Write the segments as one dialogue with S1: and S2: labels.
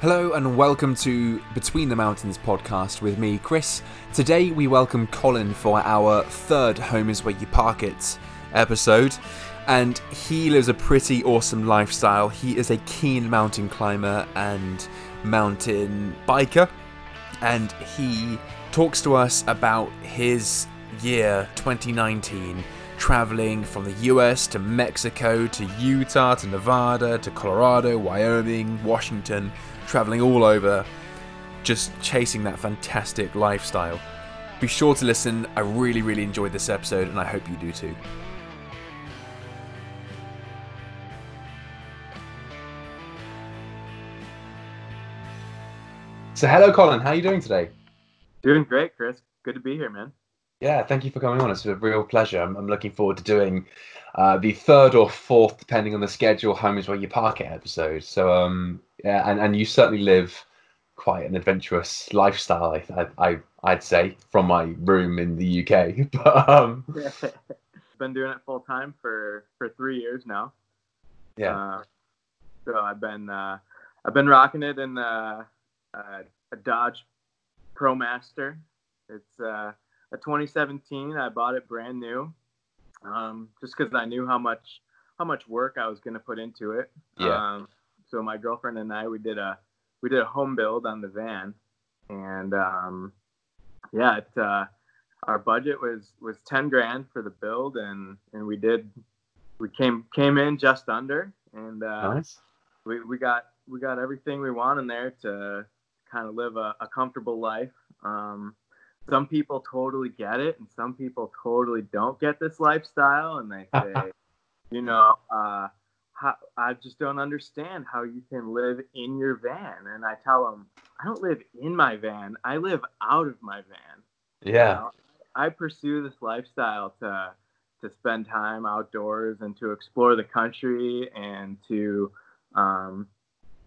S1: Hello and welcome to Between the Mountains podcast with me, Chris. Today we welcome Colin for our third Home is Where You Park It episode. And he lives a pretty awesome lifestyle. He is a keen mountain climber and mountain biker. And he talks to us about his year 2019 traveling from the US to Mexico to Utah to Nevada to Colorado, Wyoming, Washington, traveling all over, just chasing that fantastic lifestyle. Be sure to listen. I really, really enjoyed this episode, and I hope you do too. So, hello, Colin. How are you doing today?
S2: Doing great, Chris. Good to be here, man.
S1: Yeah, thank you for coming on. It's a real pleasure. I'm, I'm looking forward to doing uh, the third or fourth, depending on the schedule, Home is Where You Park It episode. So, um, yeah, and, and you certainly live quite an adventurous lifestyle, I, I, I'd say, from my room in the UK. But, um,
S2: been doing it full time for, for three years now.
S1: Yeah.
S2: Uh, so I've been uh, I've been rocking it in uh, a Dodge ProMaster. It's uh, a 2017. I bought it brand new, um, just because I knew how much how much work I was going to put into it.
S1: Yeah.
S2: Um, so my girlfriend and I we did a we did a home build on the van, and um, yeah, it, uh, our budget was was 10 grand for the build, and and we did we came came in just under, and uh,
S1: nice.
S2: we we got we got everything we want in there to kind of live a, a comfortable life. Um, some people totally get it and some people totally don't get this lifestyle and they say you know uh, how, i just don't understand how you can live in your van. And i tell them i don't live in my van. I live out of my van.
S1: Yeah.
S2: You know, i pursue this lifestyle to to spend time outdoors and to explore the country and to um,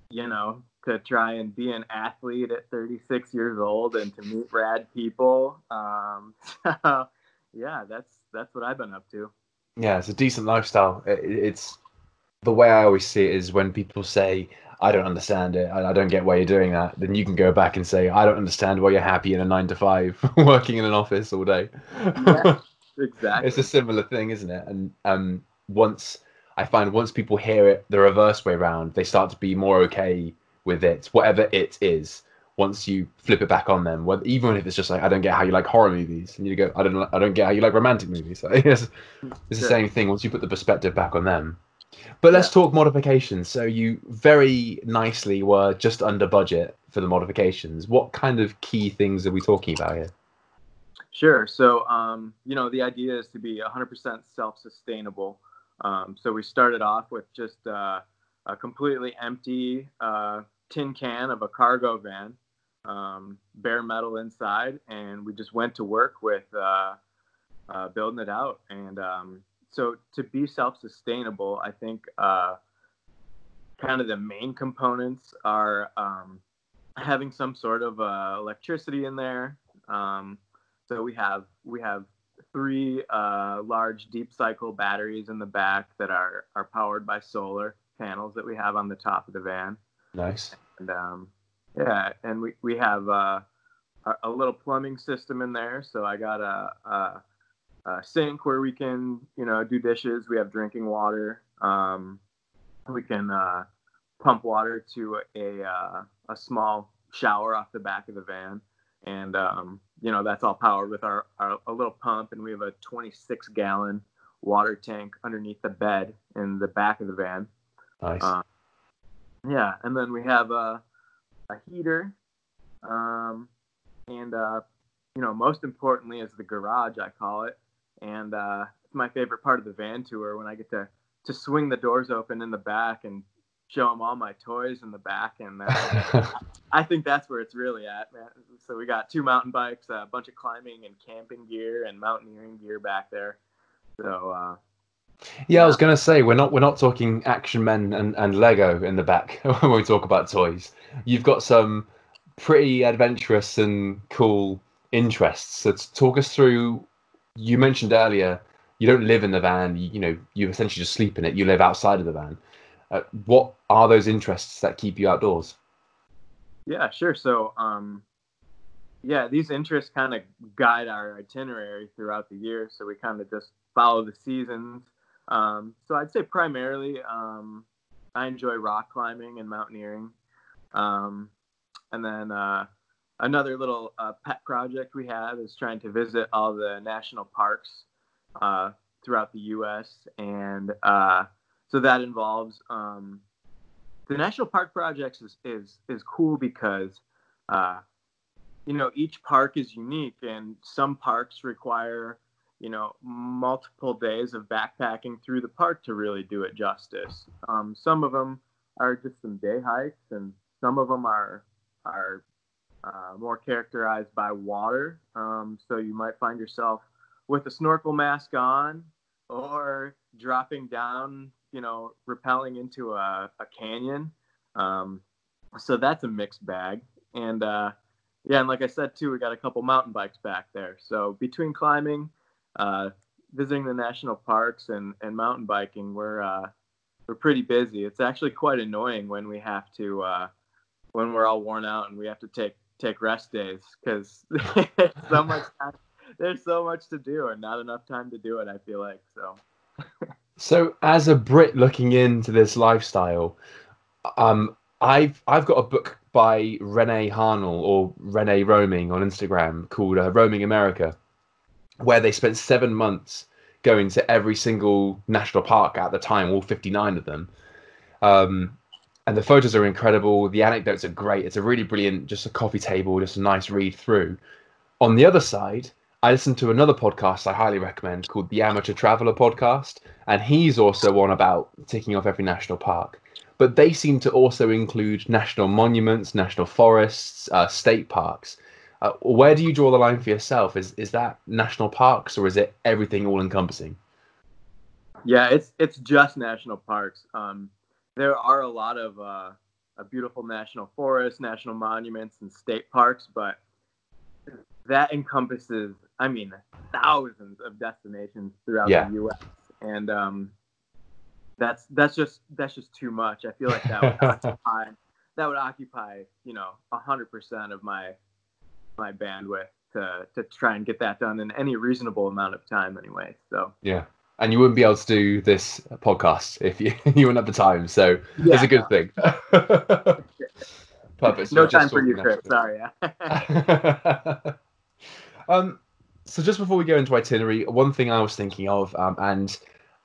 S2: you know to try and be an athlete at 36 years old and to meet rad people. Um, so, yeah, that's that's what I've been up to.
S1: Yeah, it's a decent lifestyle. It, it's the way I always see it is when people say, I don't understand it, I, I don't get why you're doing that, then you can go back and say, I don't understand why you're happy in a nine to five working in an office all day.
S2: Yeah, exactly.
S1: it's a similar thing, isn't it? And um, once I find once people hear it the reverse way around, they start to be more okay with it, whatever it is. Once you flip it back on them, even if it's just like I don't get how you like horror movies, and you go I don't I don't get how you like romantic movies. So it's, it's the same thing. Once you put the perspective back on them. But let's
S2: Yeah.
S1: talk modifications. So you very nicely were just under budget for the modifications. What kind of key things are we talking about here?
S2: Sure. So, um, you know, the idea is to be 100% self-sustainable. Um, so we started off with just uh, a completely empty uh, tin can of a cargo van, um, bare metal inside, and we just went to work with uh, uh, building it out. And um, so, to be self-sustainable, I think uh, kind of the main components are um, having some sort of uh, electricity in there. Um, so we have we have three uh, large deep cycle batteries in the back that are are powered by solar panels that we have on the top of the van.
S1: Nice.
S2: And um, yeah, and we we have uh, a, a little plumbing system in there. So I got a, a, a sink where we can you know do dishes. We have drinking water. Um, we can uh, pump water to a uh, a small shower off the back of the van, and um, you know that's all powered with our, our a little pump, and we have a 26 gallon water tank underneath the bed in the back of the van.
S1: Nice.
S2: Uh, yeah, and then we have a, a heater, um, and uh, you know, most importantly is the garage, I call it, and uh, it's my favorite part of the van tour when I get to to swing the doors open in the back and show them all my toys in the back, and uh, I think that's where it's really at, man. So we got two mountain bikes, a bunch of climbing and camping gear, and mountaineering gear back there. So uh,
S1: Yeah, I was gonna say we're not we're not talking action men and, and Lego in the back when we talk about toys. You've got some pretty adventurous and cool interests. So to talk us through. You mentioned earlier you don't live in the van. You, you know you essentially just sleep in it. You live outside of the van. Uh, what are those interests that keep you outdoors?
S2: Yeah, sure. So, um, yeah, these interests kind of guide our itinerary throughout the year. So we kind of just follow the seasons. Um, so I'd say primarily um, I enjoy rock climbing and mountaineering. Um, and then uh, another little uh, pet project we have is trying to visit all the national parks uh, throughout the U.S. And uh, so that involves um, the national park projects is is, is cool because uh, you know each park is unique, and some parks require you know multiple days of backpacking through the park to really do it justice. Um, some of them are just some day hikes, and some of them are are uh, more characterized by water. Um, so you might find yourself with a snorkel mask on or dropping down, you know, rappelling into a, a canyon. Um, so that's a mixed bag. And uh, yeah, and like I said too, we got a couple mountain bikes back there. So between climbing, uh, visiting the national parks, and, and mountain biking, we're uh, we're pretty busy. It's actually quite annoying when we have to uh, when we're all worn out and we have to take take rest days because there's so much time, there's so much to do and not enough time to do it. I feel like so.
S1: so, as a Brit looking into this lifestyle, um, I've I've got a book by Renee Hahnel or Renee Roaming on Instagram called uh, Roaming America, where they spent seven months going to every single national park at the time, all 59 of them. Um, and the photos are incredible. The anecdotes are great. It's a really brilliant, just a coffee table, just a nice read through. On the other side, I listened to another podcast I highly recommend called the Amateur Traveler Podcast, and he's also on about ticking off every national park. But they seem to also include national monuments, national forests, uh, state parks. Uh, where do you draw the line for yourself? Is is that national parks or is it everything all encompassing?
S2: Yeah, it's it's just national parks. Um, there are a lot of uh, beautiful national forests, national monuments, and state parks, but that encompasses, I mean, thousands of destinations throughout yeah. the U.S. And um, that's that's just that's just too much. I feel like that would occupy that would occupy you know hundred percent of my my bandwidth to to try and get that done in any reasonable amount of time anyway. So
S1: yeah, and you wouldn't be able to do this podcast if you you wouldn't have the time. So yeah, it's a good no. thing.
S2: Perfect. So no time for you, Chris. Sorry.
S1: um, so just before we go into itinerary, one thing I was thinking of, um, and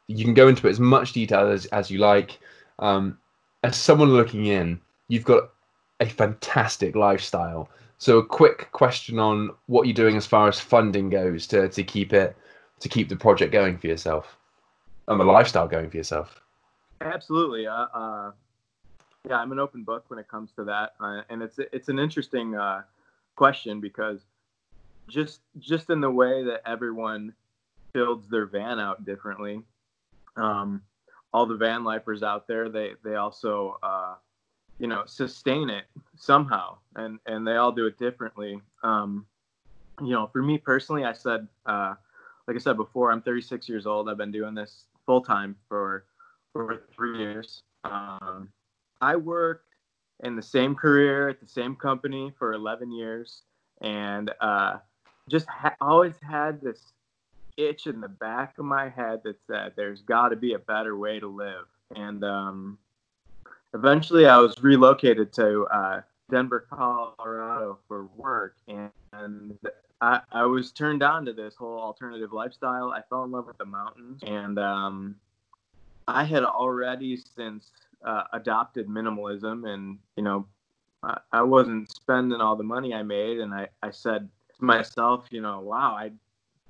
S1: you can go into it as much detail as, as you like. Um, as someone looking in, you've got a fantastic lifestyle. So a quick question on what you're doing as far as funding goes to, to keep it to keep the project going for yourself and the lifestyle going for yourself.
S2: Absolutely. Uh, uh, yeah, I'm an open book when it comes to that, uh, and it's it's an interesting uh, question because just just in the way that everyone builds their van out differently, um, all the van lifers out there they they also uh, you know sustain it somehow, and and they all do it differently. Um, you know, for me personally, I said uh, like I said before, I'm 36 years old. I've been doing this full time for for three years. Um, I worked in the same career at the same company for 11 years, and uh, just ha- always had this itch in the back of my head that said there's got to be a better way to live. And um, eventually, I was relocated to uh, Denver, Colorado for work, and, and I, I was turned on to this whole alternative lifestyle. I fell in love with the mountains, and um, I had already since uh, adopted minimalism, and you know, I, I wasn't spending all the money I made, and I, I said to myself, you know, wow, I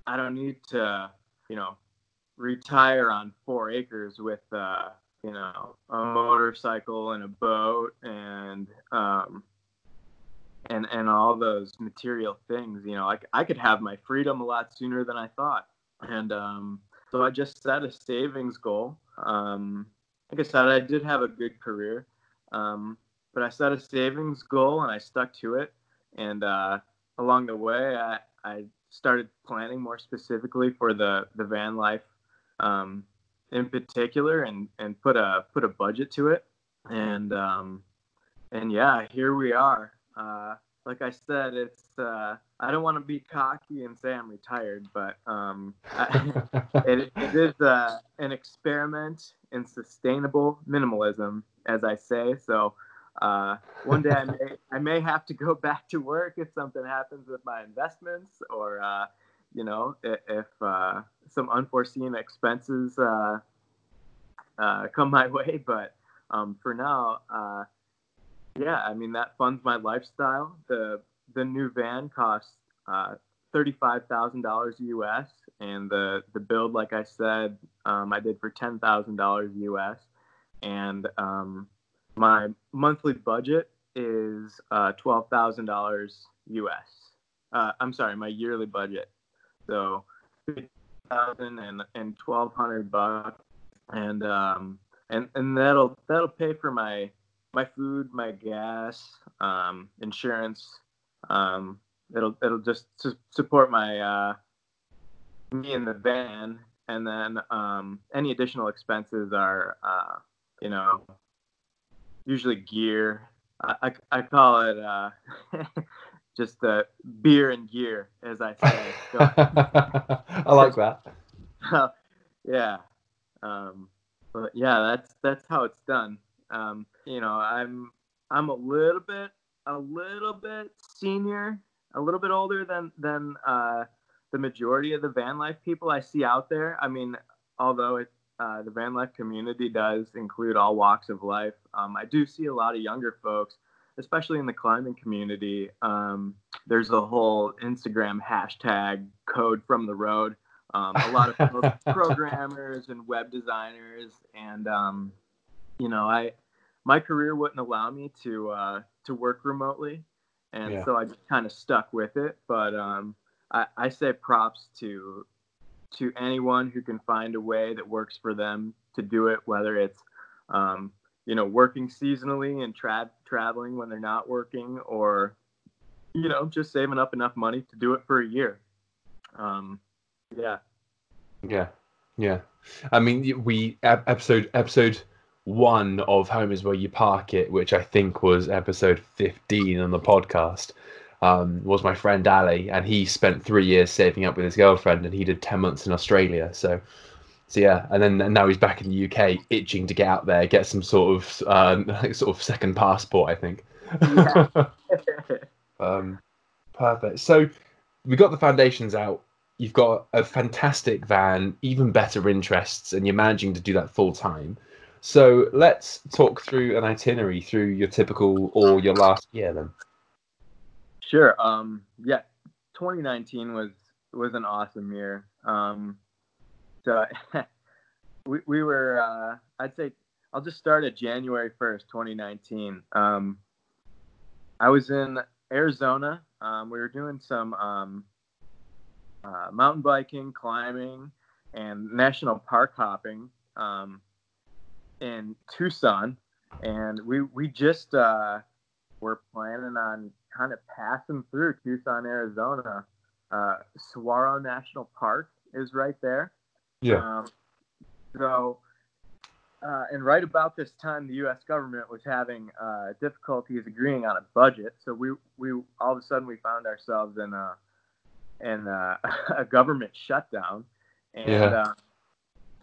S2: I don't need to, you know, retire on four acres with uh, you know a motorcycle and a boat and um, and and all those material things you know like i could have my freedom a lot sooner than i thought. And um, so i just set a savings goal. Um, like i said i did have a good career um, but i set a savings goal and i stuck to it. And uh, along the way I, I started planning more specifically for the the van life um, in particular and and put a put a budget to it and um, and yeah here we are Uh, like I said, it's uh, I don't want to be cocky and say I'm retired, but um, I, it, it is uh, an experiment in sustainable minimalism, as I say. So uh, one day I may I may have to go back to work if something happens with my investments, or uh, you know, if, if uh, some unforeseen expenses uh, uh, come my way. But um, for now, uh, yeah, I mean that funds my lifestyle. The the new van costs uh, thirty-five thousand dollars US, and the the build, like I said, um, I did for ten thousand dollars US, and um, my monthly budget is uh, twelve thousand dollars US. Uh, I'm sorry, my yearly budget. So thousand and and twelve hundred bucks, and um, and and that'll that'll pay for my my food, my gas, um, insurance. Um, it'll it'll just su- support my uh, me in the van, and then um, any additional expenses are uh, you know usually gear. I, I, I call it uh, just uh, beer and gear, as I say. So,
S1: I like that.
S2: yeah. Um, but yeah, that's that's how it's done. Um, you know, I'm I'm a little bit a little bit senior, a little bit older than than uh, the majority of the van life people I see out there. I mean, although it uh, the van life community does include all walks of life, um, I do see a lot of younger folks, especially in the climbing community. Um, there's a whole Instagram hashtag code from the road. Um, a lot of programmers and web designers, and um, you know, I my career wouldn't allow me to uh, to work remotely, and
S1: Yeah.
S2: so I just kind of stuck with it. But um, I, I say props to to anyone who can find a way that works for them to do it, whether it's um, you know working seasonally and tra- traveling when they're not working, or you know just saving up enough money to do it for a year. Um, yeah,
S1: Yeah, yeah. I mean, we episode episode one of Home is where you park it, which I think was episode fifteen on the podcast. Um, was my friend Ali, and he spent three years saving up with his girlfriend, and he did ten months in Australia. So, so yeah, and then and now he's back in the UK, itching to get out there, get some sort of um, sort of second passport, I think.
S2: Yeah.
S1: Um, perfect. So we got the foundations out. You've got a fantastic van, even better interests, and you're managing to do that full time. So let's talk through an itinerary through your typical or your last year then.
S2: Sure. Um, yeah, 2019 was was an awesome year. Um, so we we were uh, I'd say I'll just start at January 1st, 2019. Um, I was in Arizona. Um, we were doing some um, uh, mountain biking, climbing, and national park hopping um, in Tucson, and we we just uh, were planning on kind of passing through Tucson, Arizona. Uh, Saguaro National Park is right there. Um, so, uh, and right about this time, the U.S. government was having uh, difficulties agreeing on a budget. So we we all of a sudden we found ourselves in a in a, a government shutdown, and
S1: Yeah.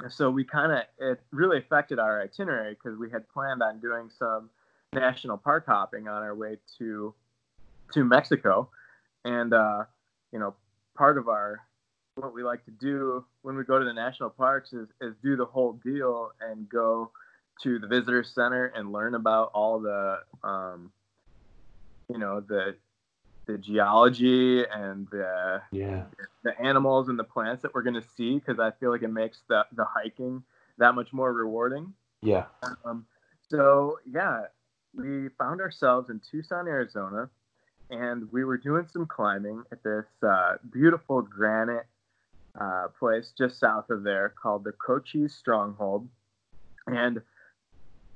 S2: uh, so we kind of it really affected our itinerary because we had planned on doing some national park hopping on our way to to Mexico, and uh, you know part of our what we like to do when we go to the national parks is, is do the whole deal and go to the visitor center and learn about all the um, you know the the geology and the
S1: yeah.
S2: the animals and the plants that we're going to see because I feel like it makes the the hiking that much more rewarding.
S1: Yeah.
S2: Um, so yeah, we found ourselves in Tucson, Arizona, and we were doing some climbing at this uh, beautiful granite uh, place just south of there called the Cochise Stronghold. And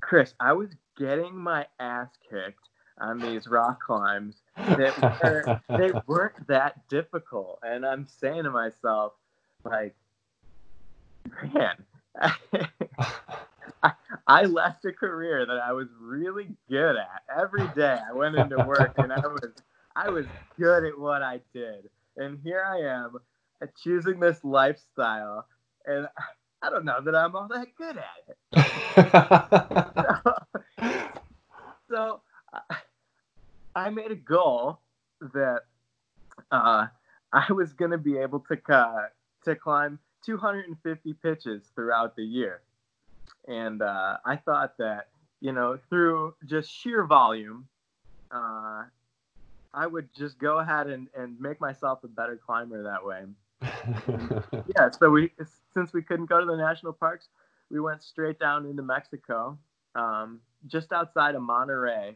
S2: Chris, I was getting my ass kicked on these rock climbs that were they weren't that difficult, and I'm saying to myself, like, man. I, I left a career that I was really good at. Every day I went into work and I was I was good at what I did. And here I am choosing this lifestyle and I don't know that I'm all that good at it. so, so I made a goal that uh, I was going to be able to uh, to climb 250 pitches throughout the year, and uh, I thought that you know through just sheer volume, uh, I would just go ahead and, and make myself a better climber that way. yeah, so we since we couldn't go to the national parks, we went straight down into Mexico, um, just outside of Monterrey.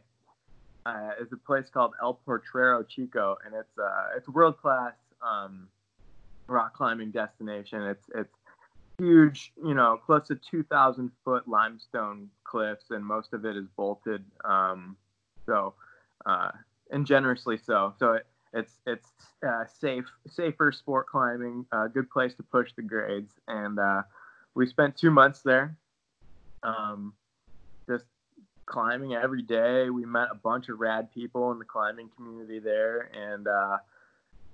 S2: Uh, is a place called El Potrero Chico, and it's uh, it's world class um, rock climbing destination. It's it's huge, you know, close to 2,000 foot limestone cliffs, and most of it is bolted. Um, so, uh, and generously so. So it, it's it's uh, safe, safer sport climbing, a good place to push the grades, and uh, we spent two months there, um, just climbing every day. We met a bunch of rad people in the climbing community there, and uh,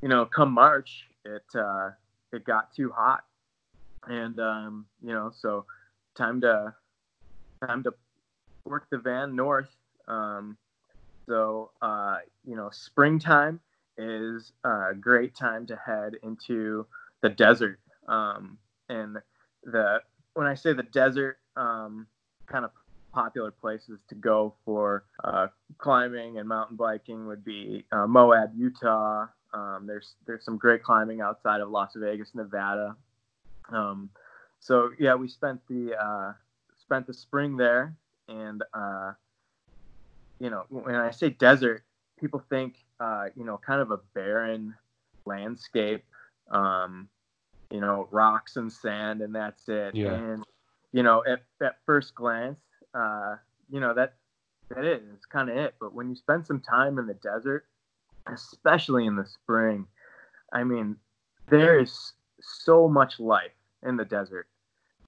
S2: you know, come March, it uh, it got too hot, and um, you know, so time to time to work the van north. Um, so uh, you know, springtime is a great time to head into the desert. Um, and the when I say the desert, um, kind of popular places to go for uh, climbing and mountain biking would be uh, Moab, Utah, um, there's there's some great climbing outside of Las Vegas, Nevada. Um, so yeah, we spent the uh, spent the spring there, and uh, you know when I say desert, people think uh, you know kind of a barren landscape, um, you know rocks and sand, and that's it. Yeah. And you know at, at first glance, uh, you know that that is kind of it. But when you spend some time in the desert, especially in the spring. I mean, there is so much life in the desert,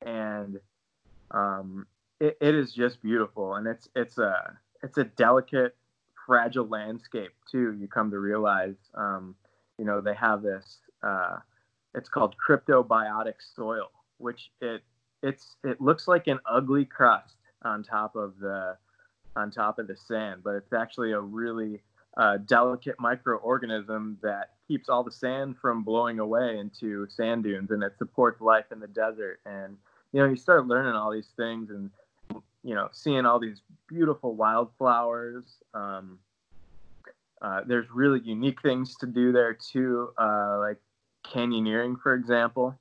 S2: and um, it, it is just beautiful. And it's it's a it's a delicate, fragile landscape too. You come to realize, um, you know, they have this. Uh, it's called cryptobiotic soil, which it it's it looks like an ugly crust on top of the on top of the sand, but it's actually a really uh, delicate microorganism that keeps all the sand from blowing away into sand dunes and it supports life in the desert. And, you know, you start learning all these things and, you know, seeing all these beautiful wildflowers. Um, uh, there's really unique things to do there too, uh, like canyoneering, for example.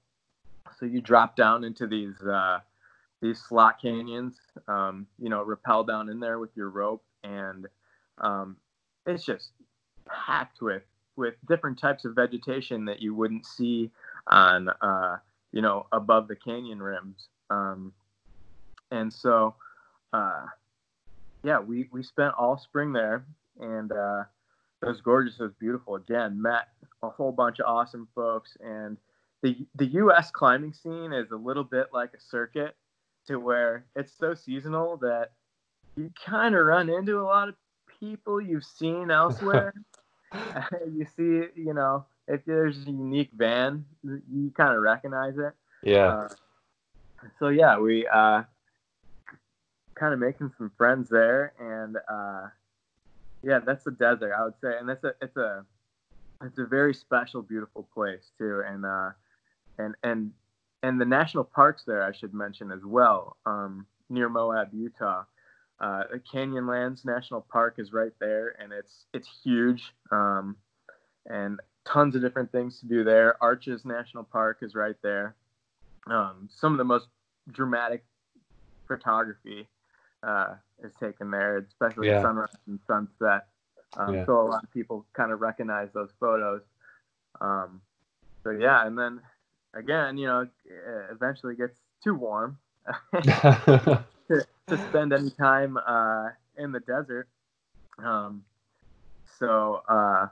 S2: So you drop down into these uh, these slot canyons, um, you know, rappel down in there with your rope, and um, it's just packed with with different types of vegetation that you wouldn't see on uh, you know above the canyon rims um, and so uh, yeah we we spent all spring there and uh, it was gorgeous it was beautiful again met a whole bunch of awesome folks and the the us climbing scene is a little bit like a circuit to where it's so seasonal that you kind of run into a lot of people you've seen elsewhere. you see, you know, if there's a unique band, you kind of recognize it.
S3: Yeah. Uh,
S2: so yeah, we uh, kind of making some friends there, and uh, yeah, that's the desert, I would say, and it's a it's a it's a very special, beautiful place too, and uh, and and and the national parks there, I should mention as well, um, near Moab, Utah. Uh, Canyonlands National Park is right there, and it's it's huge, um, and tons of different things to do there. Arches National Park is right there. Um, some of the most dramatic photography uh, is taken there, especially yeah. sunrise and sunset. Um, yeah. So a lot of people kind of recognize those photos. Um, so yeah, and then again, you know, eventually gets too warm. to, to spend any time uh, in the desert. Um, so uh,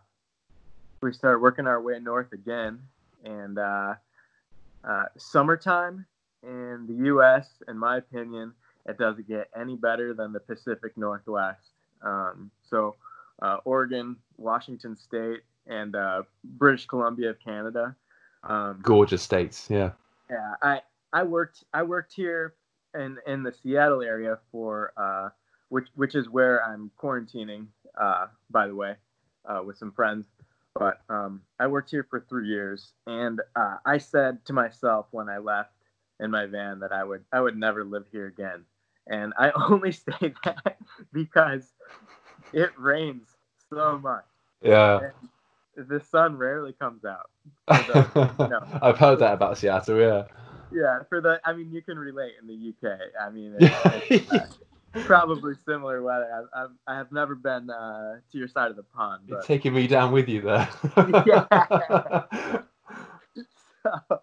S2: we started working our way north again, and uh, uh, summertime in the U.S., in my opinion, it doesn't get any better than the Pacific Northwest. Um, so, uh, Oregon, Washington State, and uh, British Columbia of Canada.
S1: Um, Gorgeous states, yeah.
S2: Yeah, I I worked I worked here in in the Seattle area for uh, which which is where I'm quarantining. Uh, by the way, uh, with some friends. But um, I worked here for three years, and uh, I said to myself when I left in my van that I would I would never live here again. And I only say that because it rains so much.
S1: Yeah.
S2: And the sun rarely comes out.
S1: The, you know, I've heard that about Seattle. Yeah.
S2: Yeah, for the I mean, you can relate in the UK. I mean, it's, uh, probably similar weather. I've, I've, I have never been uh, to your side of the pond.
S1: But... You're taking me down with you there.
S2: yeah. so,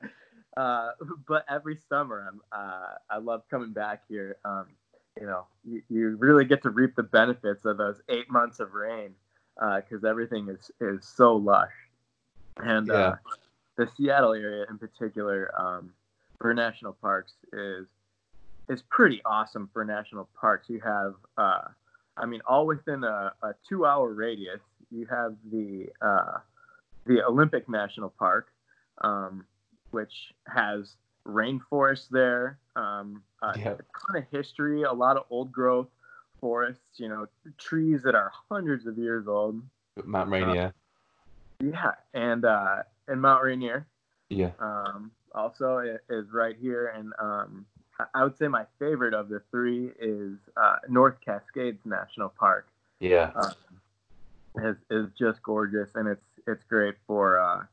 S2: uh, but every summer, I'm, uh, I love coming back here. Um, you know, you, you, really get to reap the benefits of those eight months of rain because uh, everything is is so lush. And uh, yeah. the Seattle area, in particular, um, for national parks, is is pretty awesome for national parks. You have, uh, I mean, all within a, a two-hour radius. You have the uh, the Olympic National Park, um, which has rainforest there, um, uh, yeah. a ton of history, a lot of old growth forests. You know, trees that are hundreds of years old.
S1: Mount Rainier.
S2: Uh, yeah, and uh, and Mount Rainier.
S1: Yeah.
S2: Um, also is right here, and um, I would say my favorite of the three is uh, North Cascades National Park.
S1: Yeah, uh,
S2: is is just gorgeous, and it's it's great for uh,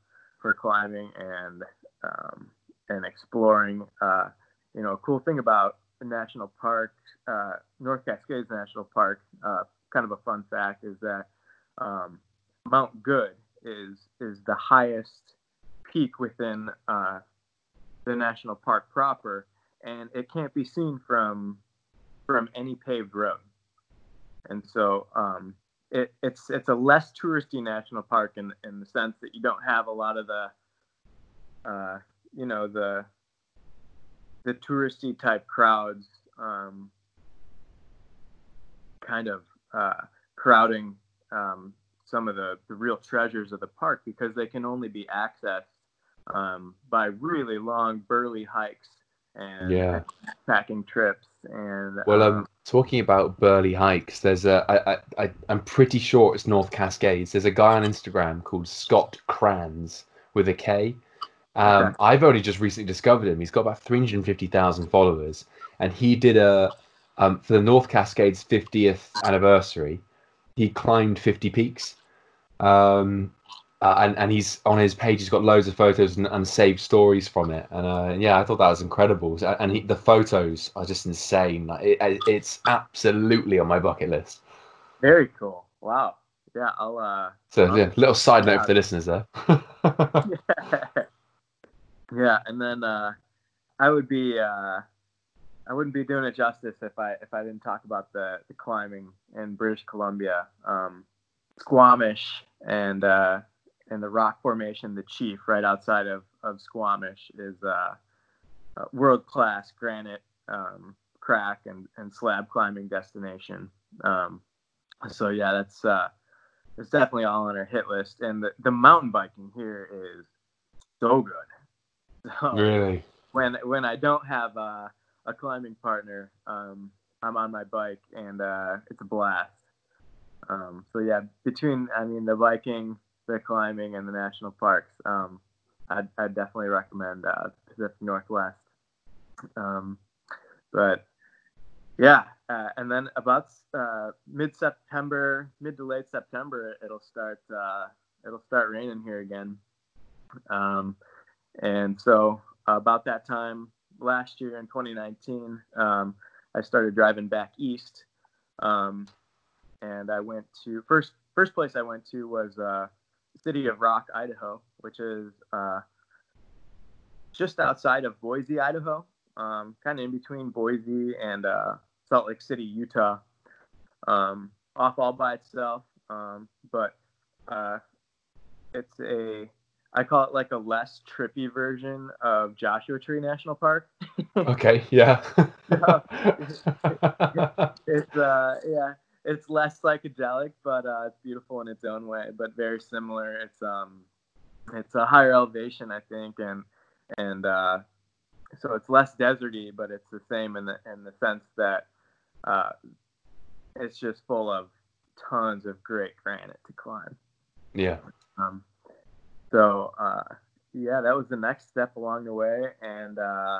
S2: for climbing and um, and exploring. Uh, you know, a cool thing about the national park, uh, North Cascades National Park. Uh, kind of a fun fact is that um, Mount Goode is is the highest peak within the national park proper and it can't be seen from from any paved road. And so um, it, it's it's a less touristy national park in in the sense that you don't have a lot of the uh, you know the the touristy type crowds um, kind of uh, crowding um, some of the, the real treasures of the park because they can only be accessed um, by really long burly hikes and yeah. packing trips and
S1: well um, um, talking about burly hikes. There's a I, I, i'm pretty sure it's north cascades. There's a guy on instagram called scott kranz with a k um, okay. i've only just recently discovered him he's got about 350000 followers and he did a um, for the north cascades 50th anniversary he climbed 50 peaks um, uh, and and he's on his page. He's got loads of photos and, and saved stories from it. And uh, yeah, I thought that was incredible. And he, the photos are just insane. It, it's absolutely on my bucket list.
S2: Very cool. Wow. Yeah, I'll. Uh,
S1: so I'll, yeah, little side note for the listeners there.
S2: yeah. yeah, and then uh, I would be. Uh, I wouldn't be doing it justice if I if I didn't talk about the, the climbing in British Columbia, um, Squamish, and uh, in the rock formation, the Chief, right outside of, of Squamish, is a world class granite um, crack and, and slab climbing destination. Um, so yeah, that's uh, it's definitely all on our hit list. And the, the mountain biking here is so good.
S1: So really?
S2: When when I don't have a climbing partner, um, I'm on my bike and uh, it's a blast. Um, so yeah, between I mean the biking, the climbing and the national parks, um, I'd, I'd, definitely recommend uh, Pacific Northwest. Um, but yeah, uh, and then about uh, mid September, mid to late September, it'll start uh, it'll start raining here again. And so about that time last year in 2019, um, I started driving back east, um, and I went to first first place I went to was uh, city of Rock, Idaho, which is uh, just outside of Boise, Idaho, um, kind of in between Boise and uh, Salt Lake City, Utah, um, off all by itself. Um, but uh, it's a I call it like a less trippy version of Joshua Tree National Park.
S1: okay, yeah.
S2: it's uh yeah, it's less psychedelic, but uh, it's beautiful in its own way, but very similar. It's um it's a higher elevation, I think, and and uh, so it's less deserty, but it's the same in the in the sense that uh, it's just full of tons of great granite to climb.
S1: Yeah.
S2: Um, so uh, yeah, that was the next step along the way, and uh,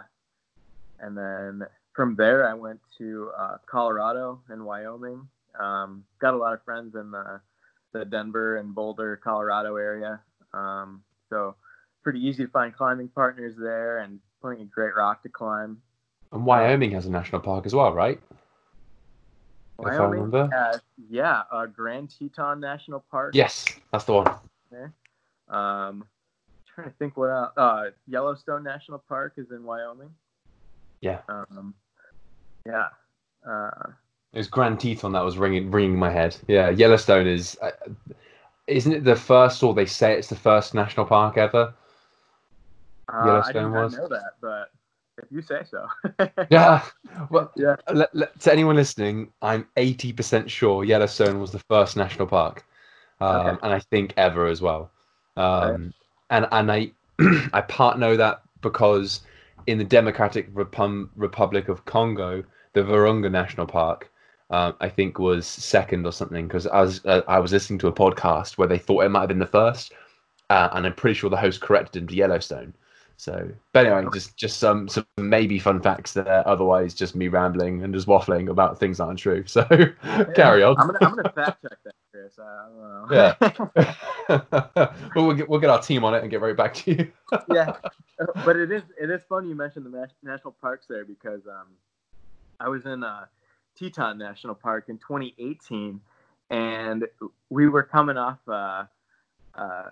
S2: and then from there I went to uh, Colorado and Wyoming. Um, got a lot of friends in the the Denver and Boulder, Colorado area. Um, so pretty easy to find climbing partners there, and plenty of great rock to climb.
S1: And Wyoming has a national park as well, right?
S2: Wyoming, if I remember. Has, yeah, uh, Grand Teton National Park.
S1: Yes, that's the one.
S2: Okay. Um, trying to think what else. Uh, Yellowstone National Park is in Wyoming.
S1: Yeah.
S2: Um, yeah. Uh,
S1: it was Grand Teton that was ringing ringing my head. Yeah, Yellowstone is. Uh, isn't it the first, or they say it's the first national park ever?
S2: Uh, Yellowstone I was. know that, but if you say so.
S1: yeah. Well, yeah. Let, let, to anyone listening, I'm 80% sure Yellowstone was the first national park, um, okay. and I think ever as well. Um, and and I I part know that because in the Democratic Repum- Republic of Congo, the Virunga National Park, uh, I think was second or something. Because I was uh, I was listening to a podcast where they thought it might have been the first, uh, and I'm pretty sure the host corrected him to Yellowstone. So, but anyway, just just some some maybe fun facts there. Otherwise, just me rambling and just waffling about things that aren't true. So, carry on.
S2: I'm gonna I'm gonna fact check that. Chris. I
S1: don't know. Yeah. well, we'll get, we'll get our team on it and get right back to you.
S2: yeah, but it is it is funny you mentioned the national parks there because um, I was in uh, Teton National Park in 2018, and we were coming off uh, uh,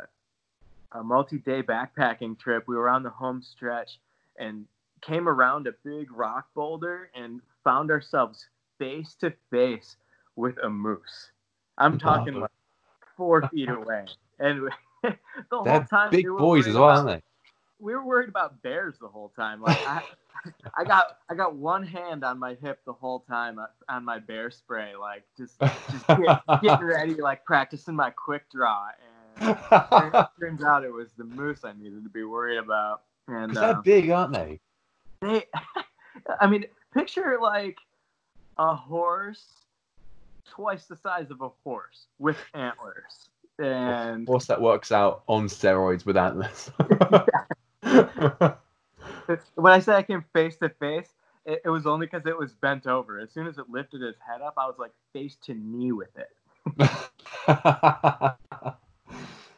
S2: a multi-day backpacking trip. We were on the home stretch and came around a big rock boulder and found ourselves face to face with a moose. I'm talking like four feet away, and the whole
S1: They're
S2: time
S1: big we boys as well, about, aren't they?
S2: We were worried about bears the whole time. Like I, I got I got one hand on my hip the whole time uh, on my bear spray, like just just get, getting ready, like practicing my quick draw. And it turns out it was the moose I needed to be worried about. And
S1: they're um, big, aren't they?
S2: They, I mean, picture like a horse twice the size of a horse with antlers. And
S1: horse that works out on steroids with antlers.
S2: when I say I came face to face, it, it was only because it was bent over. As soon as it lifted its head up, I was like face to knee with it.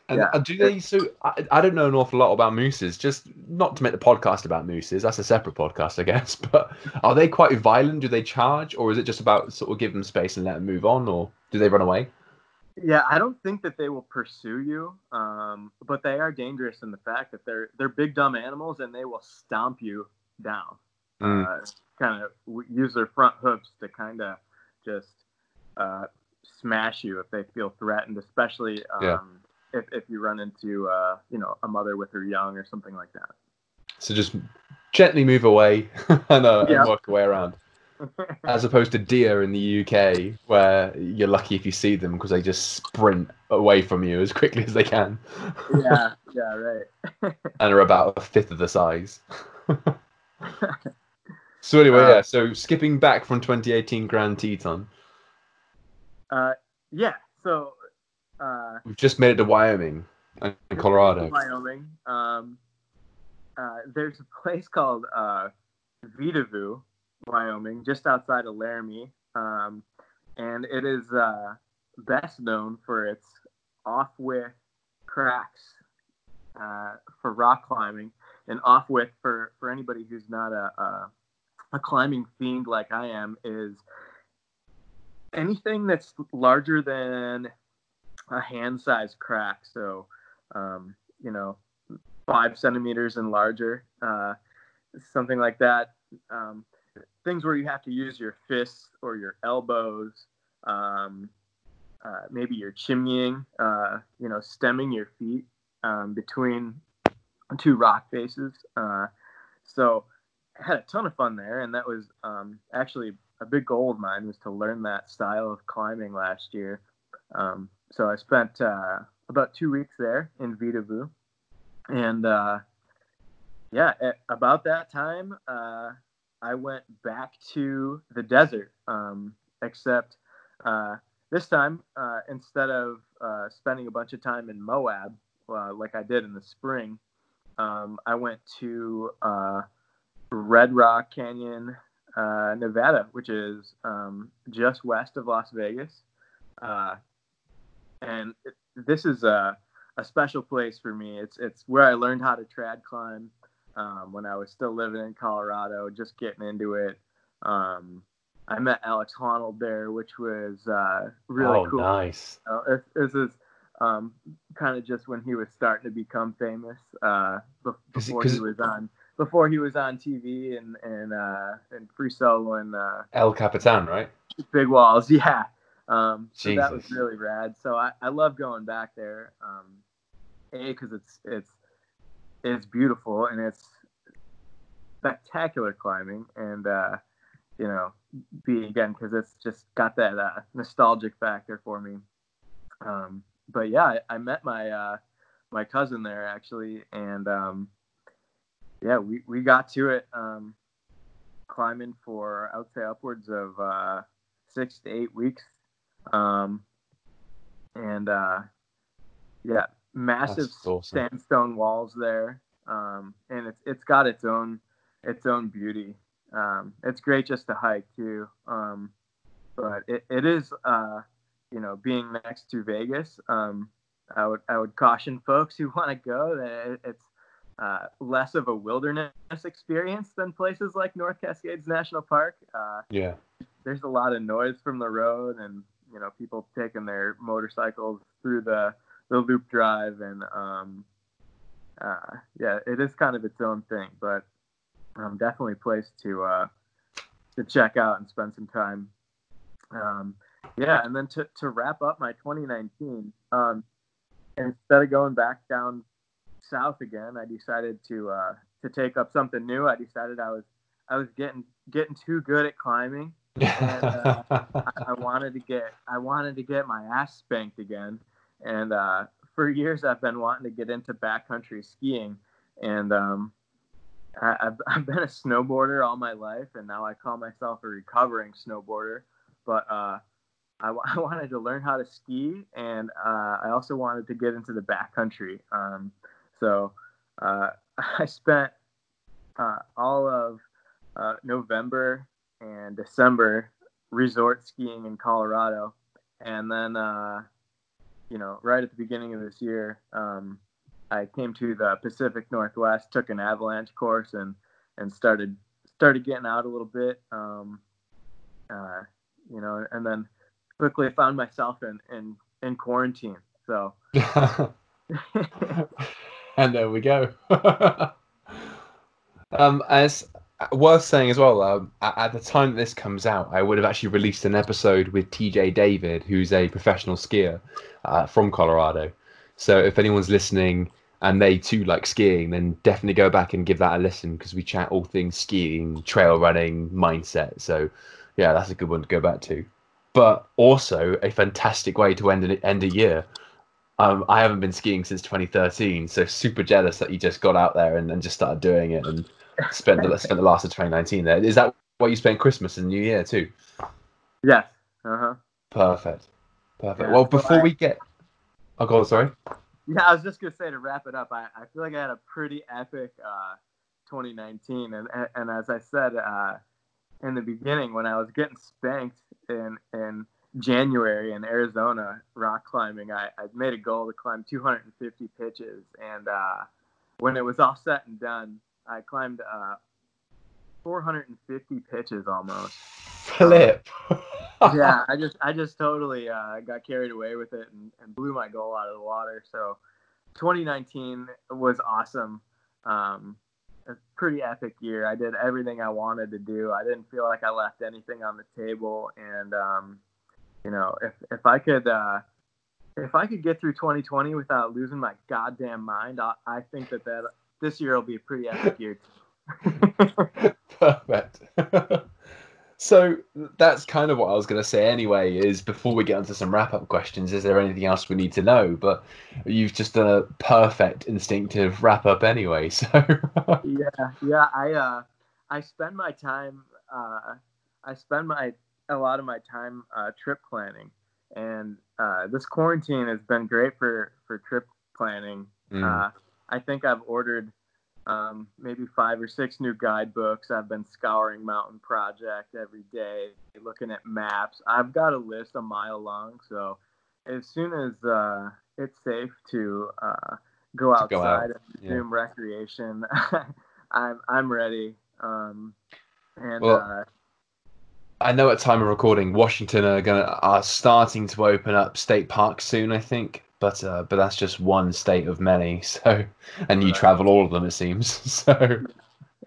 S1: And yeah. do they? So I, I don't know an awful lot about mooses. Just not to make the podcast about mooses. That's a separate podcast, I guess. But are they quite violent? Do they charge, or is it just about sort of give them space and let them move on, or do they run away?
S2: Yeah, I don't think that they will pursue you, um, but they are dangerous in the fact that they're they're big dumb animals and they will stomp you down. Mm. Uh, kind of use their front hooves to kind of just uh, smash you if they feel threatened, especially um, if, if you run into uh, you know a mother with her young or something like that.
S1: So just gently move away and, uh, yeah. and work away around. As opposed to deer in the UK, where you're lucky if you see them because they just sprint away from you as quickly as they can.
S2: yeah, yeah, right.
S1: and are about a fifth of the size. so anyway, uh, yeah. So skipping back from 2018 Grand Teton.
S2: Uh, yeah. So uh,
S1: We've just made it to Wyoming and Colorado.
S2: Wyoming. Um, uh, there's a place called uh, Vedauwoo, just outside of Laramie, um, and it is uh, best known for its off-width cracks uh, for rock climbing, and off-width for for anybody who's not a, a a climbing fiend like I am is anything that's larger than a hand size crack. So, um, you know, five centimeters and larger, uh, something like that. Um, things where you have to use your fists or your elbows, um, uh, maybe you're chimneying, uh, you know, stemming your feet. um, between two rock faces. Uh, so I had a ton of fun there, and that was um, actually a big goal of mine was to learn that style of climbing last year. Um, so I spent uh, about two weeks there in Vedauwoo, and uh, yeah, at about that time, uh, I went back to the desert. Um, except uh, this time, uh, instead of uh, spending a bunch of time in Moab, like I did in the spring, um, I went to Red Rock Canyon, Nevada, which is um, just west of Las Vegas. And it, this is a, a, special place for me. It's it's where I learned how to trad climb um, when I was still living in Colorado, just getting into it. Um, I met Alex Honnold there, which was uh, really
S3: oh,
S2: cool.
S3: nice.
S2: Uh, this is um, kind of just when he was starting to become famous uh, before he was on before he was on TV and and uh, and free solo and uh,
S3: El Capitan, right?
S2: Big walls, yeah. Um, so that was really rad. So I, I love going back there. Um, a because it's it's it's beautiful and it's spectacular climbing, and uh, you know, B again because it's just got that uh, nostalgic factor for me. Um, but yeah, I, I met my uh, my cousin there actually, and um, yeah, we, we got to it um, climbing for I would say upwards of uh, six to eight weeks, um, and uh, yeah, massive awesome. sandstone walls there, um, and it's it's got its own its own beauty. Um, it's great just to hike too, um, but it, it is uh, you know being next to Vegas. Um, I would I would caution folks who want to go that it's uh, less of a wilderness experience than places like North Cascades National Park. Uh,
S3: yeah,
S2: there's a lot of noise from the road, and you know people taking their motorcycles through the the loop drive, and um, uh, yeah, it is kind of its own thing, but um, definitely a place to uh, to check out and spend some time. Um, yeah, and then to, to wrap up my 2019, um, instead of going back down south again, I decided to uh, to take up something new. I decided I was I was getting getting too good at climbing, and uh, I, wanted to get I wanted to get my ass spanked again. And uh, for years, I've been wanting to get into backcountry skiing, and um, I, have I've been a snowboarder all my life, and now I call myself a recovering snowboarder. But uh, I, I wanted to learn how to ski, and uh, I also wanted to get into the backcountry. Um, so uh, I spent uh, all of uh, November and December resort skiing in Colorado, and then uh, you know right at the beginning of this year, um, I came to the Pacific Northwest, took an avalanche course, and and started started getting out a little bit. Um, uh, you know, and then quickly found myself in in, in quarantine. So
S3: and there we go. um, as worth saying as well, um, at, at, the time that this comes out, I would have actually released an episode with TJ David, who's a professional skier uh, from Colorado. So if anyone's listening and they too like skiing, then definitely go back and give that a listen because we chat all things skiing, trail running, mindset. So yeah, that's a good one to go back to. But also a fantastic way to end an, end a year um, I haven't been skiing since 2013, so super jealous that you just got out there and, and just started doing it and spent the spent the last of 2019 there. Is that what you spent Christmas and New Year too?
S2: Yes. Uh huh.
S3: Perfect. Perfect. Yeah, well, before I, we get, oh god, sorry.
S2: Yeah, I was just gonna say to wrap it up. I, I feel like I had a pretty epic uh, 2019, and and as I said uh, in the beginning, when I was getting spanked in in January in Arizona rock climbing, I, I made a goal to climb 250 pitches. And uh, when it was all set and done, I climbed uh, 450 pitches almost.
S3: Flip.
S2: yeah, I just I just totally uh, got carried away with it and, and, blew my goal out of the water. So 2019 was awesome. Um, a pretty epic year. I did everything I wanted to do. I didn't feel like I left anything on the table, and um, you know, if if I could uh, if I could get through 2020 without losing my goddamn mind, I, I think that that this year will be a pretty epic year.
S1: Perfect. so that's kind of what I was going to say anyway. Is before we get onto some wrap up questions, is there anything else we need to know? But you've just done a perfect instinctive wrap up anyway. So
S2: yeah, yeah. I uh, I spend my time. Uh, I spend my a lot of my time uh, trip planning, and uh, this quarantine has been great for for trip planning.
S1: Mm.
S2: Uh, I think I've ordered um, maybe five or six new guidebooks. I've been scouring Mountain Project every day, looking at maps. I've got a list a mile long. So as soon as uh, it's safe to uh, go outside
S1: go out,
S2: and resume
S1: yeah.
S2: recreation, I'm I'm ready. Um, and
S1: Well,
S2: uh,
S1: I know at time of recording, Washington are gonna are starting to open up state parks soon. I think, but uh, but that's just one state of many. So, and you travel all of them, it seems. So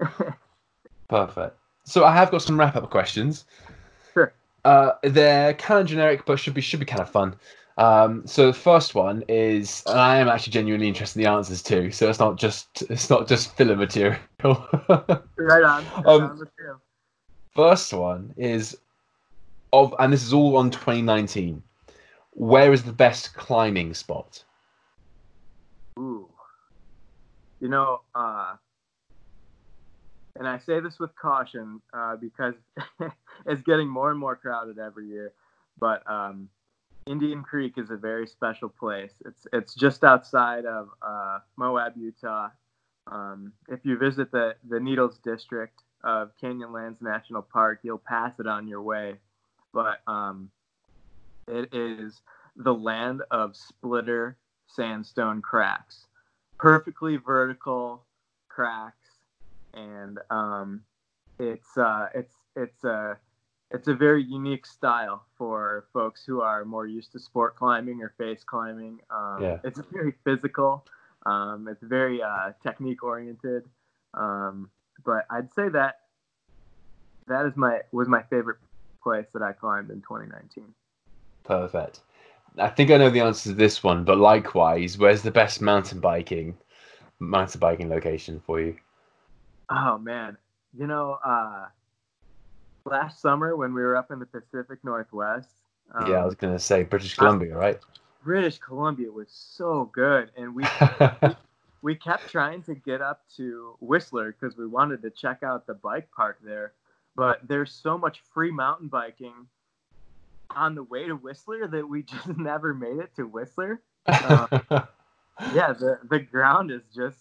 S1: perfect. So I have got some wrap up questions.
S2: Sure.
S1: Uh, they're kind of generic, but should be should be kind of fun. Um, so the first one is, and I am actually genuinely interested in the answers too. So it's not just it's not just filler material.
S2: right on. Right
S1: Um,
S2: on.
S1: First one is of, and this is all on 2019. Where is the best climbing spot?
S2: Ooh. You know, uh, and I say this with caution uh, because it's getting more and more crowded every year. But um, Indian Creek is a very special place. It's it's just outside of uh, Moab, Utah. Um, if you visit the the Needles District of Canyonlands National Park, you'll pass it on your way. But um, it is the land of splitter sandstone cracks, perfectly vertical cracks, and um, it's uh, it's it's a it's a very unique style for folks who are more used to sport climbing or face climbing. Um,
S1: Yeah.
S2: It's very physical. Um, it's very uh, technique oriented. Um, but I'd say that that is my was my favorite place that I climbed in 2019.
S1: Perfect. I think I know the answer to this one, but likewise, where's the best mountain biking mountain biking location for you?
S2: Oh man, you know, uh, last summer when we were up in the Pacific Northwest, um,
S1: yeah, I was gonna say British Columbia, right?
S2: British Columbia was so good, and we we kept trying to get up to Whistler because we wanted to check out the bike park there, but there's so much free mountain biking on the way to Whistler that we just never made it to Whistler. yeah the the ground is just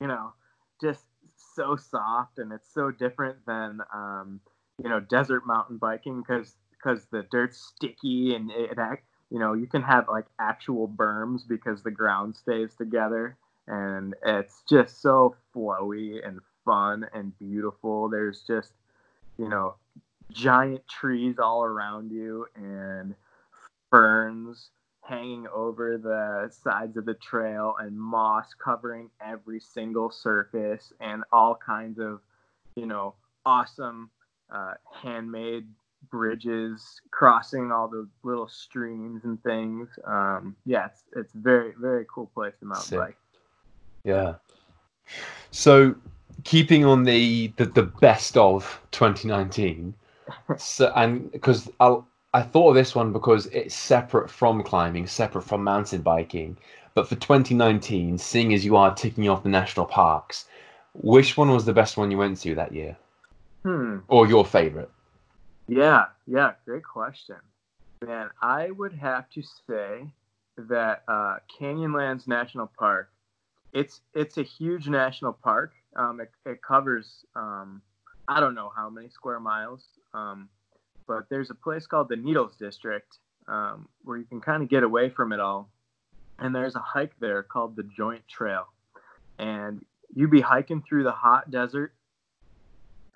S2: you know just so soft and it's so different than um you know desert mountain biking because because the dirt's sticky and it, it act you know you can have like actual berms because the ground stays together and it's just so flowy and fun and beautiful there's just you know giant trees all around you and ferns hanging over the sides of the trail and moss covering every single surface and all kinds of you know awesome uh, handmade bridges crossing all the little streams and things um, yeah it's, it's very very cool place to mountain
S1: Sick.
S2: bike
S1: Yeah. So, keeping on the the, the best of 2019, so and because I I thought of this one because it's separate from climbing, separate from mountain biking. But for 2019, seeing as you are ticking off the national parks, which one was the best one you went to that year,
S2: hmm
S1: or your favorite?
S2: Yeah, yeah, great question. Man, I would have to say that uh, Canyonlands National Park. It's it's a huge national park. Um, it, it covers um, I don't know how many square miles, um, but there's a place called the Needles District um, where you can kind of get away from it all. And there's a hike there called the Joint Trail, and you'd be hiking through the hot desert.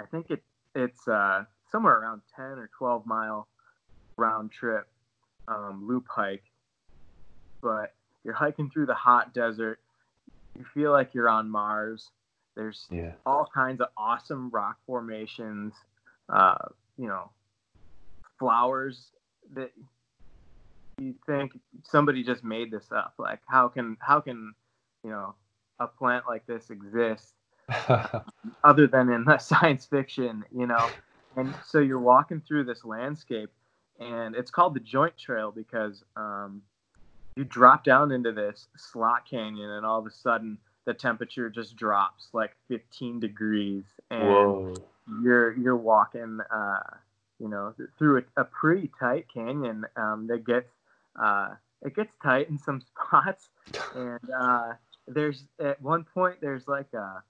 S2: I think it it's uh, somewhere around 10 or 12 mile round trip um, loop hike. But you're hiking through the hot desert. You feel like you're on Mars. There's
S1: Yeah.
S2: all kinds of awesome rock formations, uh, you know, flowers that you think somebody just made this up. Like how can how can you know a plant like this exist other than in the science fiction, you know? And so you're walking through this landscape, and it's called the Joint Trail because um, you drop down into this slot canyon, and all of a sudden the temperature just drops like 15 degrees, and
S3: Whoa.
S2: You're you're walking, uh, you know, through a, a pretty tight canyon um, that gets uh, it gets tight in some spots, and uh, there's at one point there's like a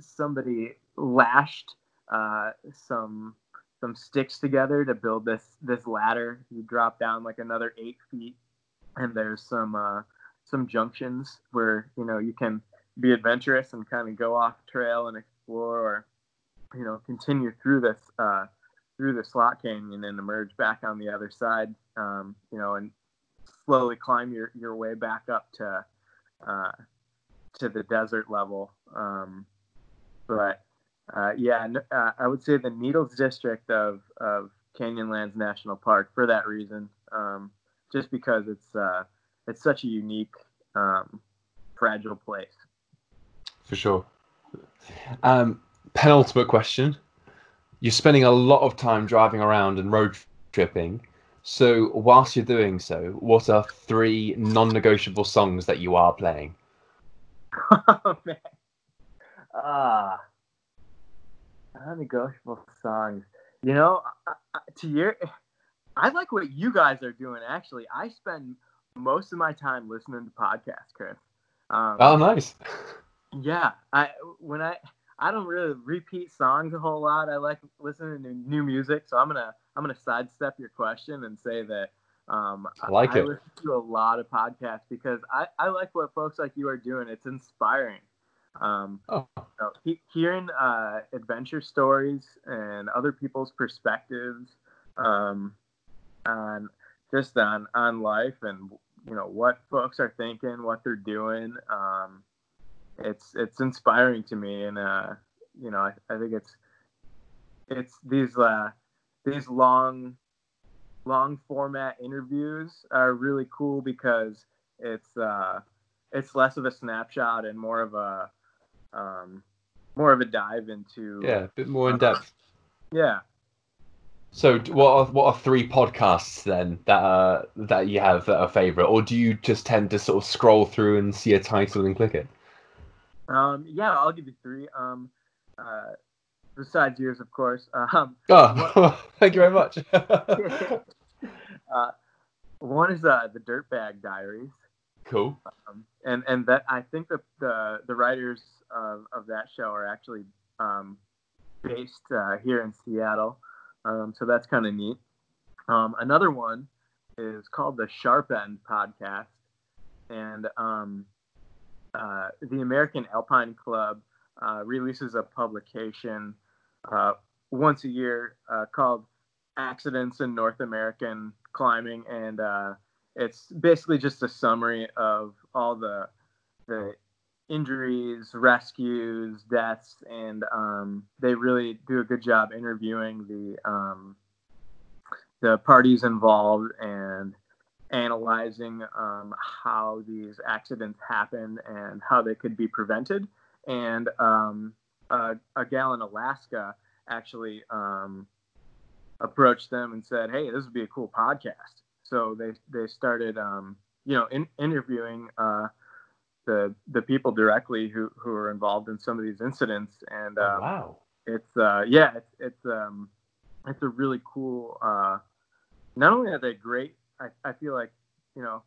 S2: somebody lashed uh, some some sticks together to build this this ladder. You drop down like another eight feet, and there's some uh, some junctions where you know you can be adventurous and kind of go off trail and explore, or you know continue through this uh, through the slot canyon and emerge back on the other side. Um, you know, and slowly climb your your way back up to uh, to the desert level. Um, but uh, yeah, uh, I would say the Needles district of, of Canyonlands National Park for that reason, um, just because it's uh, it's such a unique, um, fragile place.
S3: For sure. Um, penultimate question. You're spending a lot of time driving around and road tripping. So, whilst you're doing so, what are three non negotiable songs that you are playing?
S2: oh man, ah, non-negotiable songs. You know, to your, I like what you guys are doing. Actually, I spend most of my time listening to podcasts, Chris. Um,
S3: Oh, nice.
S2: Yeah, I when I I don't really repeat songs a whole lot. I like listening to new music, so I'm gonna I'm gonna sidestep your question and say that um,
S3: I like
S2: I
S3: it.
S2: listen to a lot of podcasts because I, I like what folks like you are doing. It's inspiring. Um,
S3: Oh,
S2: you know, he, hearing uh, adventure stories and other people's perspectives um, on just on on life and you know what folks are thinking, what they're doing. Um, it's it's inspiring to me, and uh, you know I, I think it's it's these uh, these long long format interviews are really cool because it's uh, it's less of a snapshot and more of a um, more of a dive into
S3: yeah, a bit more in depth.
S2: yeah
S3: So, what are, what are three podcasts then that uh, that you have that are favorite, or do you just tend to sort of scroll through and see a title and click it?
S2: Um, yeah I'll give you three um, uh, besides yours of course um,
S3: Oh, thank you very much.
S2: uh, one is uh, the Dirtbag Diaries
S3: cool.
S2: um, and and that I think the the, the writers of, of that show are actually um, based uh, here in Seattle, um, so that's kind of neat. Um, another one is called the Sharp End Podcast, and um, uh, the American Alpine Club uh, releases a publication uh, once a year uh, called Accidents in North American Climbing, and uh, it's basically just a summary of all the the injuries, rescues, deaths, and um, they really do a good job interviewing the um, the parties involved and analyzing um, how these accidents happen and how they could be prevented. And um, a, a gal in Alaska actually um, approached them and said, "Hey, this would be a cool podcast." So they they started, um, you know, in, interviewing uh, the the people directly who who are involved in some of these incidents, and
S3: Oh,
S2: um,
S3: wow.
S2: it's uh, yeah, it's it's um, it's a really cool. Uh, not only are they great, I, I feel like you know,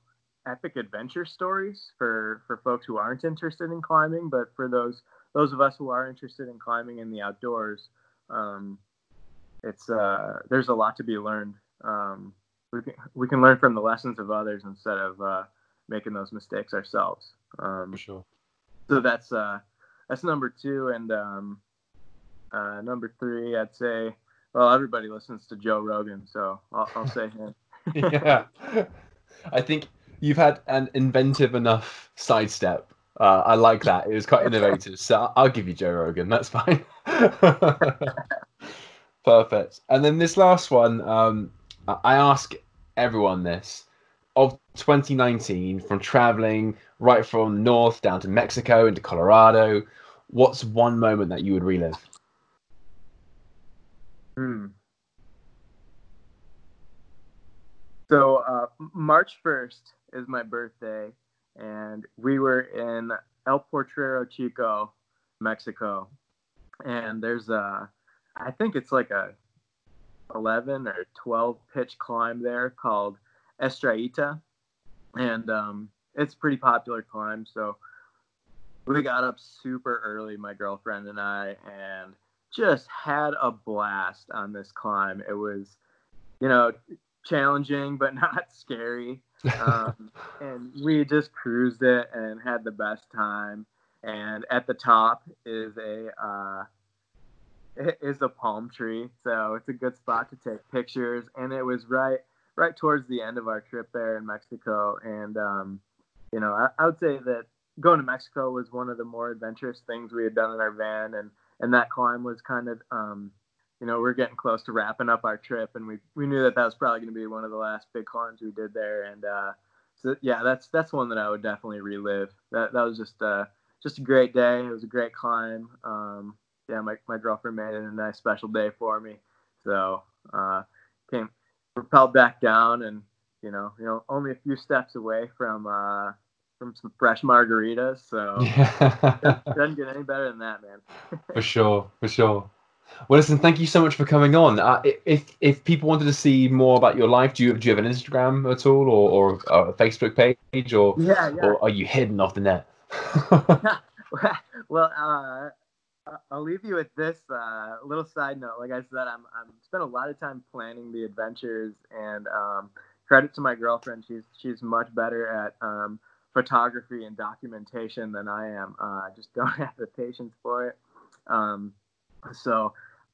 S2: epic adventure stories for for folks who aren't interested in climbing, but for those those of us who are interested in climbing in the outdoors, um, it's uh, there's a lot to be learned. Um, we can we can learn from the lessons of others instead of uh, making those mistakes ourselves. Um,
S3: For sure.
S2: so that's uh, that's number two, and um, uh, number three, I'd say. Well, everybody listens to Joe Rogan, so I'll, I'll say him.
S3: yeah. I think you've had an inventive enough sidestep. Uh, I like that. It was quite innovative. So I'll give you Joe Rogan. That's fine. Perfect. And then this last one, um, I I ask everyone this. of 2019 from traveling right from north down to Mexico into Colorado? What's one moment that you would relive?
S2: Hmm. So uh, March 1st is my birthday, and we were in El Potrero Chico, Mexico, and there's a, I think it's like a 11 or 12 pitch climb there called Estrellita, and um, it's a pretty popular climb. So we got up super early, my girlfriend and I, and just had a blast on this climb. It was, you know, challenging but not scary. Um, and we just cruised it and had the best time. And at the top is a uh, is a palm tree, so it's a good spot to take pictures. And it was right right towards the end of our trip there in Mexico. And um, you know, I, I would say that going to Mexico was one of the more adventurous things we had done in our van, and and that climb was kind of um, you know we're getting close to wrapping up our trip, and we we knew that that was probably going to be one of the last big climbs we did there, and uh, so yeah, that's that's one that I would definitely relive. That that was just uh just a great day. It was a great climb. Um, yeah, my my girlfriend made it a nice special day for me, so uh, came propelled back down, and you know you know only a few steps away from. Uh, from some fresh margaritas. So
S3: Yeah.
S2: doesn't get any better than that, man.
S3: for sure, for sure. Well, listen, thank you so much for coming on. Uh, if if people wanted to see more about your life, do you do you have an Instagram at all, or or a Facebook page, or
S2: Yeah, yeah.
S3: or are you hidden off the net?
S2: well, uh, I'll leave you with this uh, little side note. Like I said, I'm I'm spent a lot of time planning the adventures, and um, credit to my girlfriend. She's she's much better at um, photography and documentation than I am. Uh, I just don't have the patience for it. Um, so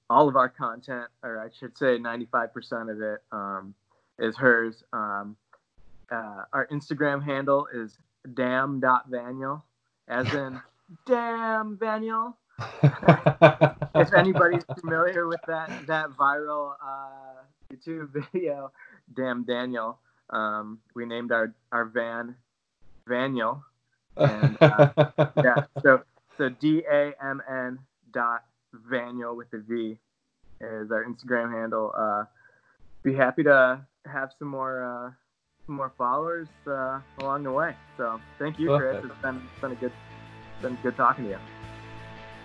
S2: all of our content, or I should say, 95% of it, um, is hers. Um, uh, our Instagram handle is damn.vaniel, as in damn Vaniel. if anybody's familiar with that that viral uh, YouTube video, damn Daniel, um, we named our our van Vaniel. And, uh, Yeah, so so D A M N dot Vaniel with a V is our Instagram handle. Uh, be happy to have some more uh, some more followers uh, along the way. So thank you, Chris. It's been it's been a good been good talking to you.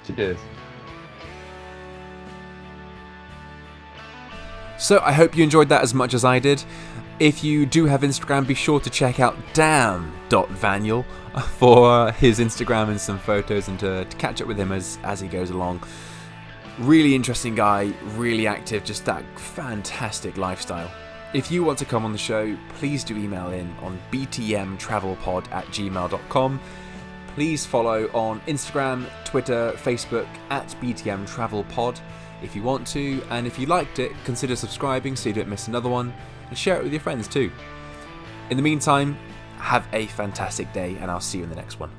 S3: Cheers.
S1: So I hope you enjoyed that as much as I did. If you do have Instagram, be sure to check out damn.vaniel for his Instagram and some photos and to, to catch up with him as, as he goes along. Really interesting guy, really active, just that fantastic lifestyle. If you want to come on the show, please do email in on btmtravelpod at gmail.com. Please follow on Instagram, Twitter, Facebook at btmtravelpod if you want to, and if you liked it, consider subscribing so you don't miss another one, and share it with your friends too. In the meantime, have a fantastic day, and I'll see you in the next one.